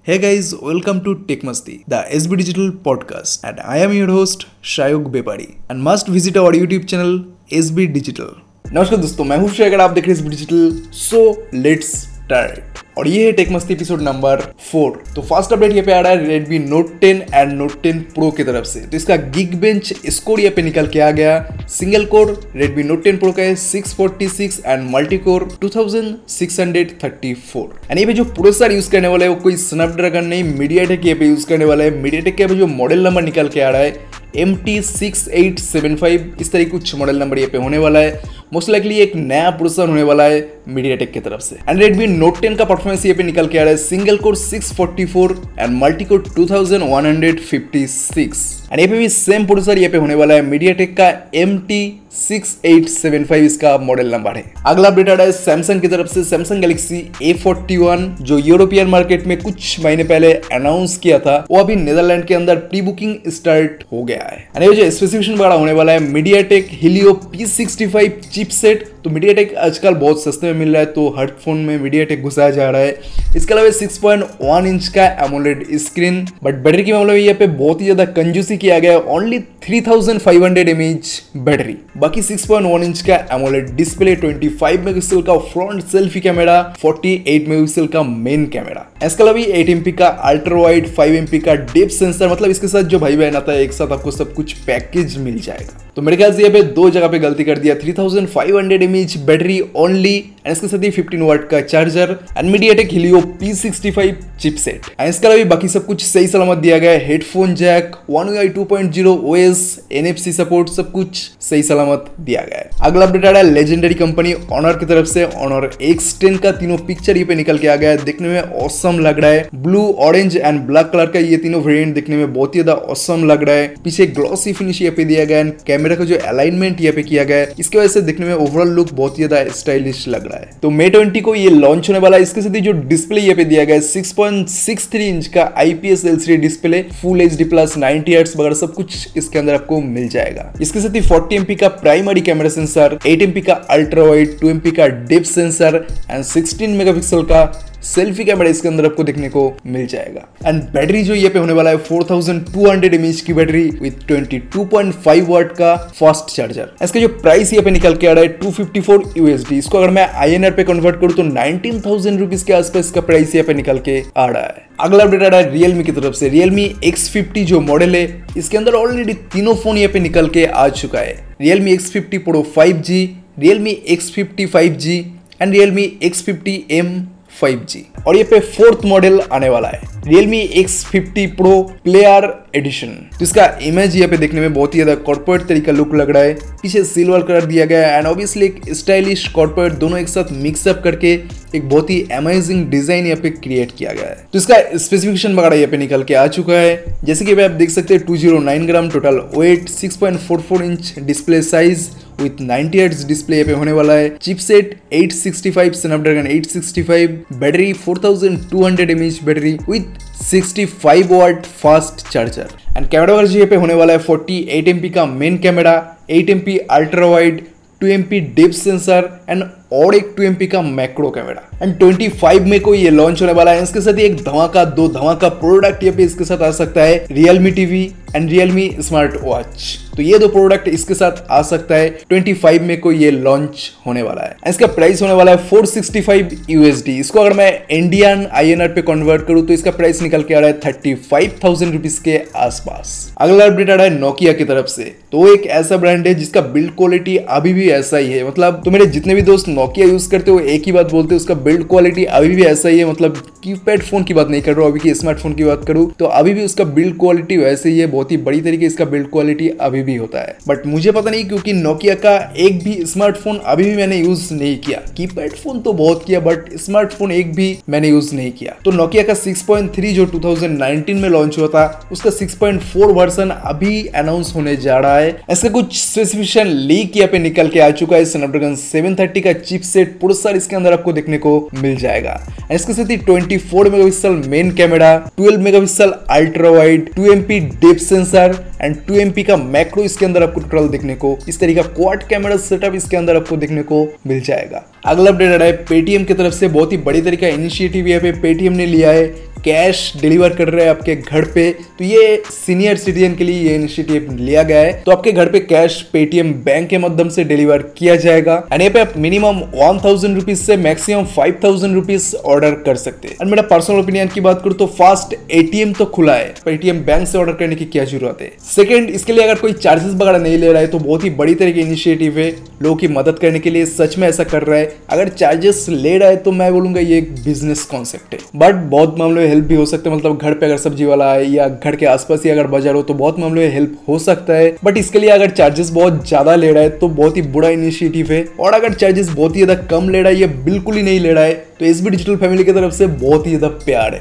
Hey guys, welcome to Tech Masti, the SB Digital podcast, and I am your host Shayog Bepari, and must visit our YouTube channel SB Digital. नमस्कार दोस्तों मैं हूं शेखर आप देख रहे हैं SB digital so let's start और ये है tech Masti episode number four तो फ़र्स्ट अपडेट ये पे आ रहा है Redmi Note 10 and Note 10 pro की तरफ़ से. तो इसका गिग बेंच स्कोर ये पे निकल के आ गया. Single core Redmi Note 10 pro का है 646 एंड मल्टी कोर 2634 एंड ये पे जो प्रोसेसर यूज़ करने वाला है वो कोई स्नैपड्रैगन नहीं मीडिया टेक ये पे यूज़ करने वाला है. मीडिया टेक जो मॉडल नंबर निकल के आ रहा है M T six eight seven five इस तरह कुछ मॉडल नंबर ये पे होने वाला है. मोस्ट लाइकली एक नया प्रोसेसर होने वाला है मीडिया टेक की तरफ़ से। एंड रेडमी नोट टेन का परफॉर्मेंस ये पे निकल के आ रहा है। Single core 644 and multi core 2156 and ये पे भी सेम प्रोसेसर ये पे होने वाला है। मीडिया टेक का M T six eight seven five इसका मॉडल नंबर है। अगला अपडेट आ रहा है सैमसंग की तरफ़ से। Samsung Galaxy A forty one जो यूरोपियन मार्केट में कुछ महीने पहले अनाउंस किया था, वो अभी नेदरलैंड के अंदर प्री बुकिंग स्टार्ट हो गया है। एंड ये जो स्पेसिफिकेशन वगैरह होने वाला है MediaTek Helio P sixty five chipset तो मीडिया टेक आजकल बहुत सस्ते में मिल रहा है तो हर फ़ोन में मीडिया टेक घुसाया जा रहा है। इसके अलावा 6.1 इंच का एमोलेड स्क्रीन बट बैटरी के मामले में यहाँ पे बहुत ही ज़्यादा कंजूसी किया गया है। ओनली 3500 एमएच बैटरी बाकी 6.1 इंच का एमोलेड डिस्प्ले 25 मेगापिक्सल का फ्रंट सेल्फी कैमरा 48 मेगापिक्सल का मेन कैमरा इसके अलावा 8 एमपी का अल्ट्रा वाइड 5 एमपी का डिप सेंसर मतलब इसके साथ जो भाई बहन आता है, एक साथ आपको सब कुछ पैकेज मिल जाएगा। तो मेरे ख्याल से यहाँ पे दो जगह पे गलती कर दिया। 3500 एमएच बैटरी ओनली एंड इसके साथ ही 15 वाट का charger and MediaTek Helio P65 chipset and इसके अलावा बाकी सब कुछ सही सलामत दिया गया है। Headphone jack one UI 2.0 OS NFC support सब कुछ सही सलामत दिया गया है। अगला अपडेट आ रहा है लेजेंडरी कंपनी ऑनर की तरफ़ से। ऑनर X10 का तीनों पिक्चर ये पे निकल के आ गया है। देखने में औसम लग रहा है। Blue orange and black colour का ये तीनों वेरिएंट देखने में बहुत ही ज़्यादा औसम लग रहा है। पीछे ग्लॉसी फिनिश ये पे दिया गया है। कैमरा का जो अलाइनमेंट ये पे किया गया है। इसकी वजह से देखने में ओवरऑल लुक बहुत ही ज़्यादा स्टाइलिश लग रहा है। तो मे ट्वेंटी को ये लॉन्च होने वाला है। इसके साथ ही जो डिस्प्ले ये पे दिया गया है 6.63 इंच का IPS LCD display full H D plus ninety eights वगैरह सब कुछ इसके अंदर आपको मिल जाएगा। इसके साथ ही 40 एमपी का primary camera sensor eight MP का अल्ट्रा वाइड टू एमपी का डिप सेंसर एंड 16 मेगापिक्सल का सेल्फी कैमरा इसके अंदर आपको देखने को मिल जाएगा। एंड बैटरी जो ये पे होने वाला है 4200 एमएच की बैटरी विथ 22.5 वाट का फास्ट चार्जर इसका जो प्राइस ये पे निकल के आ रहा है 254 यूएसडी इसको अगर मैं आईएनआर पे कन्वर्ट करूँ तो 19000 रुपीस के आसपास इसका प्राइस ये पे निकल के आ रहा है। अगला अपडेट आ रहा है रियलमी की तरफ़ से। रियलमी X50 जो मॉडल है, इसके अंदर ऑलरेडी तीनों फ़ोन ये पे निकल के आ चुका है। Realme X50 pro 5G Realme X50 5G and Realme X50M 5G और ये पे फोर्थ मॉडल आने वाला है। Realme X50 Pro player addition तो इसका इमेज यहाँ पे देखने में बहुत ही ज़्यादा कॉर्पोरेट तरीका लुक लग रहा है। पीछे सिल्वर कलर दिया गया है। एंड ऑब्वियसली एक स्टाइलिश कॉर्पोरेट दोनों एक साथ मिक्सअप करके एक बहुत ही अमेजिंग डिज़ाइन यहाँ पे क्रिएट किया गया है। तो इसका स्पेसिफिकेशन वगैरह यहाँ पे निकल के आ चुका है। जैसे कि आप देख सकते हैं 209 gram total weight 6.44 inch display size with 90 hertz display पे होने वाला है। Chipset 865 Snapdragon 865 battery 4200 mAh battery with 65 watt fast charger and camera version पे होने वाला है 48 एमपी का main camera 8 MP ultra wide 2 MP depth sensor and और एक 2 एमपी का मैक्रो कैमरा एंड 25 में को ये लॉन्च होने वाला है, इसके साथ ही एक धमाका, दो धमाका प्रोडक्ट ये पे इसके साथ आ सकता है Realme TV and Realme smart watch तो ये दो प्रोडक्ट इसके साथ आ सकता है 25 में को ये लॉन्च होने वाला है. इसका प्राइस होने वाला है 465 यूएसडी इसको अगर मैं इंडियन आईएनआर पे कन्वर्ट करूँ तो इसका प्राइस निकल के आ रहा है थर्टी फाइव के आसपास. अगला अपडेट आ रहा है नोकिया की तरफ़ से. तो एक ऐसा ब्रांड है जिसका बिल्ड क्वालिटी अभी भी ऐसा ही है. मतलब तो मेरे जितने भी दोस्त नोकिया यूज़ करते हो एक ही बात बोलते हैं, उसका बिल्ड क्वालिटी अभी भी ऐसा ही है मतलब कीपैड फ़ोन की बात नहीं कर रहा हूँ, अभी की स्मार्टफ़ोन की बात करूँ तो अभी भी उसका बिल्ड क्वालिटी वैसे ही है, बहुत ही बड़ी तरीके इसका बिल्ड क्वालिटी अभी भी होता है। बट मुझे पता नहीं क्योंकि नोकिया का एक भी स्मार्टफ़ोन अभी भी मैंने यूज़ नहीं किया। कीपैड फ़ोन तो बहुत किया बट स्मार्टफ़ोन एक भी मैंने यूज़ नहीं किया। तो नोकिया का 6.3 जो 2019 में लॉन्च हुआ था, उसका 6.4 वर्जन अभी अनाउंस होने जा रहा है। इसका कुछ स्पेसिफिकेशन लीक यहाँ पे निकल के आ चुका है स्नैपड्रैगन 730 का चिपसेट प्रोसेसर इसके अंदर आपको देखने को मिल जाएगा। इसके साथ ही 24 megapixel main camera 12 megapixel ultra wide 2 MP depth sensor and 2 MP का मैक्रो इसके अंदर आपको टोटल देखने को, इस तरीका क्वाड कैमरा सेटअप इसके अंदर आपको देखने को मिल जाएगा। अगला अपडेट आ रहा है पेटीएम की तरफ़ से, बहुत ही बड़ी तरीका इनिशिएटिव यहाँ पे पेटीएम ने लिया है। कैश डिलीवर कर रहे हैं आपके घर पे तो ये सीनियर सिटीजन के लिए ये इनिशिएटिव लिया गया है। तो आपके घर पे कैश पेटीएम बैंक के माध्यम से डिलीवर किया जाएगा। एंड यहाँ पे आप मिनिमम वन थाउज़ेंड रुपीज़ से maximum five thousand rupees order कर सकते हैं। एंड मेरा पर्सनल ओपिनियन की बात करूँ तो फास्ट एटीएम तो खुला है। पेटीएम बैंक से ऑर्डर करने की क्या ज़रूरत है? सेकेंड इसके लिए अगर कोई चार्जेस वगैरह नहीं ले रहा है तो बहुत ही बड़ी तरह की इनिशिएटिव है। लोगों की मदद करने के लिए सच में ऐसा कर रहा है। अगर चार्जेस ले रहा है तो मैं बोलूँगा ये एक बिज़नेस कॉन्सेप्ट है। बट बहुत मामलों हेल्प भी हो सकता है। मतलब घर पे अगर सब्ज़ी वाला है या घर के आसपास ही अगर बाज़ार हो तो बहुत मामलों में हेल्प हो सकता है। बट इसके लिए अगर चार्जेस बहुत ज़्यादा ले रहा है तो बहुत ही बुरा इनिशिएटिव है। और अगर चार्जेस बहुत ही ज़्यादा कम ले रहा है, या बिल्कुल ही नहीं ले रहा है तो एस डिजिटल फैमिली की तरफ़ से बहुत ही ज़्यादा प्यार है।